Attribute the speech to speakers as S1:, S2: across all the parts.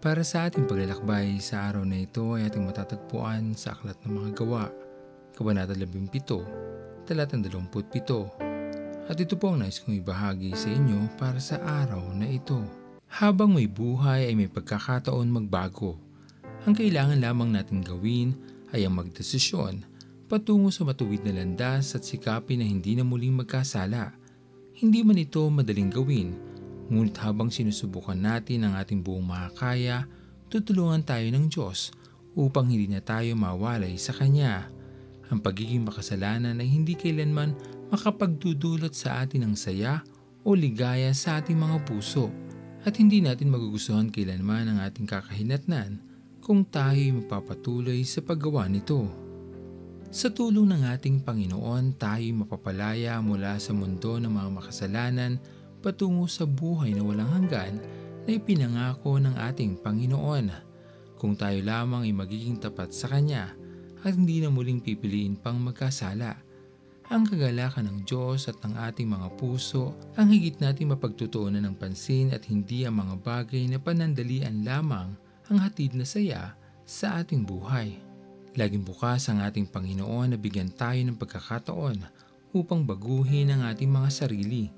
S1: Para sa ating paglalakbay sa araw na ito ay ating matatagpuan sa Aklat ng Mga Gawa, Kabanata 17, Talatang 27. At ito po ang nais kong ibahagi sa inyo para sa araw na ito. Habang may buhay ay may pagkakataon magbago. Ang kailangan lamang natin gawin ay ang magdesisyon patungo sa matuwid na landas at sikapin na hindi na muling magkasala. Hindi man ito madaling gawin, ngunit habang sinusubukan natin ang ating buong makakaya, tutulungan tayo ng Diyos upang hindi na tayo mawalay sa Kanya. Ang pagiging makasalanan ay hindi kailanman makapagdudulot sa atin ng saya o ligaya sa ating mga puso at hindi natin magugustuhan kailanman ang ating kakahinatnan kung tayo'y magpapatuloy sa paggawa nito. Sa tulong ng ating Panginoon, tayo'y mapapalaya mula sa mundo ng mga makasalanan patungo sa buhay na walang hanggan na ipinangako ng ating Panginoon. Kung tayo lamang ay magiging tapat sa Kanya at hindi na muling pipiliin pang magkasala, ang kagalakan ng Diyos at ng ating mga puso ang higit nating mapagtutuunan ng pansin at hindi ang mga bagay na panandalian lamang ang hatid na saya sa ating buhay. Laging bukas ang ating Panginoon na bigyan tayo ng pagkakataon upang baguhin ang ating mga sarili.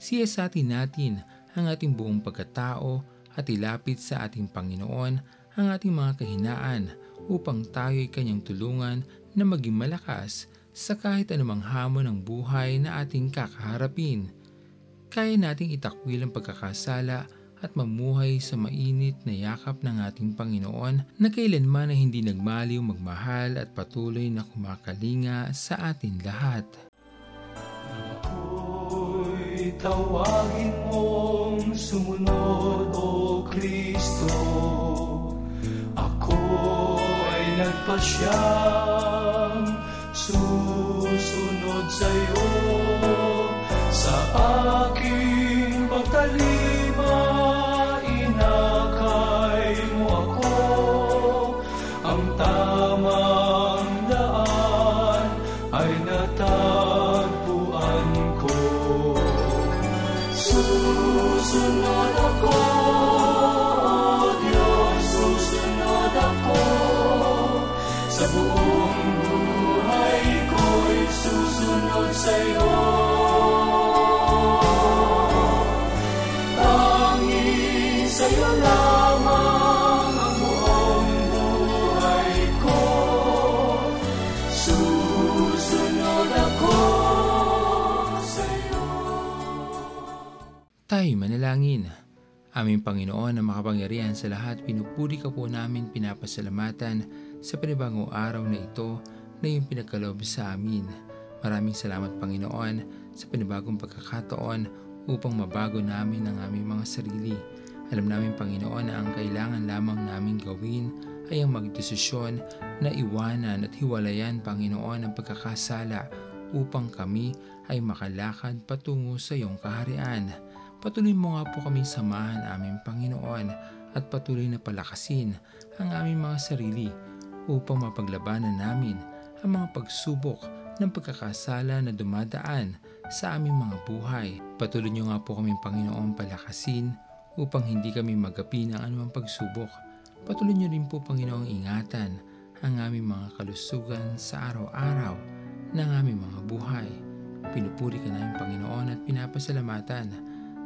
S1: Siya sa atin natin ang ating buong pagkatao at ilapit sa ating Panginoon ang ating mga kahinaan upang tayo'y kanyang tulungan na maging malakas sa kahit anumang hamon ng buhay na ating kakaharapin. Kaya nating itakwil ang pagkakasala at mamuhay sa mainit na yakap ng ating Panginoon na kailanman ay hindi nagmaliw magmahal at patuloy na kumakalinga sa atin lahat.
S2: Ako'y tawagin mong sumunod, O Kristo. Ako ay nagpasyang susunod sa iyo sa aking
S1: Tayo manalangin. Aming Panginoon na makapangyarihan sa lahat, pinupuri ka po namin pinapasalamatan sa panibagong araw na ito na iyong pinagkaloob sa amin. Maraming salamat Panginoon sa panibagong pagkakataon upang mabago namin ang aming mga sarili. Alam namin Panginoon na ang kailangan lamang namin gawin ay ang magdesisyon na iwanan at hiwalayan Panginoon ang pagkakasala upang kami ay makalakad patungo sa iyong kaharian. Patuloy mo nga po kami samahan aming Panginoon at patuloy na palakasin ang aming mga sarili upang mapaglabanan namin ang mga pagsubok ng pagkakasala na dumadaan sa aming mga buhay. Patuloy niyo nga po kami Panginoon palakasin upang hindi kami magapi ng anumang pagsubok. Patuloy niyo rin po Panginoong ingatan ang aming mga kalusugan sa araw-araw ng aming mga buhay. Pinupuri ka namin Panginoon at pinapasalamatan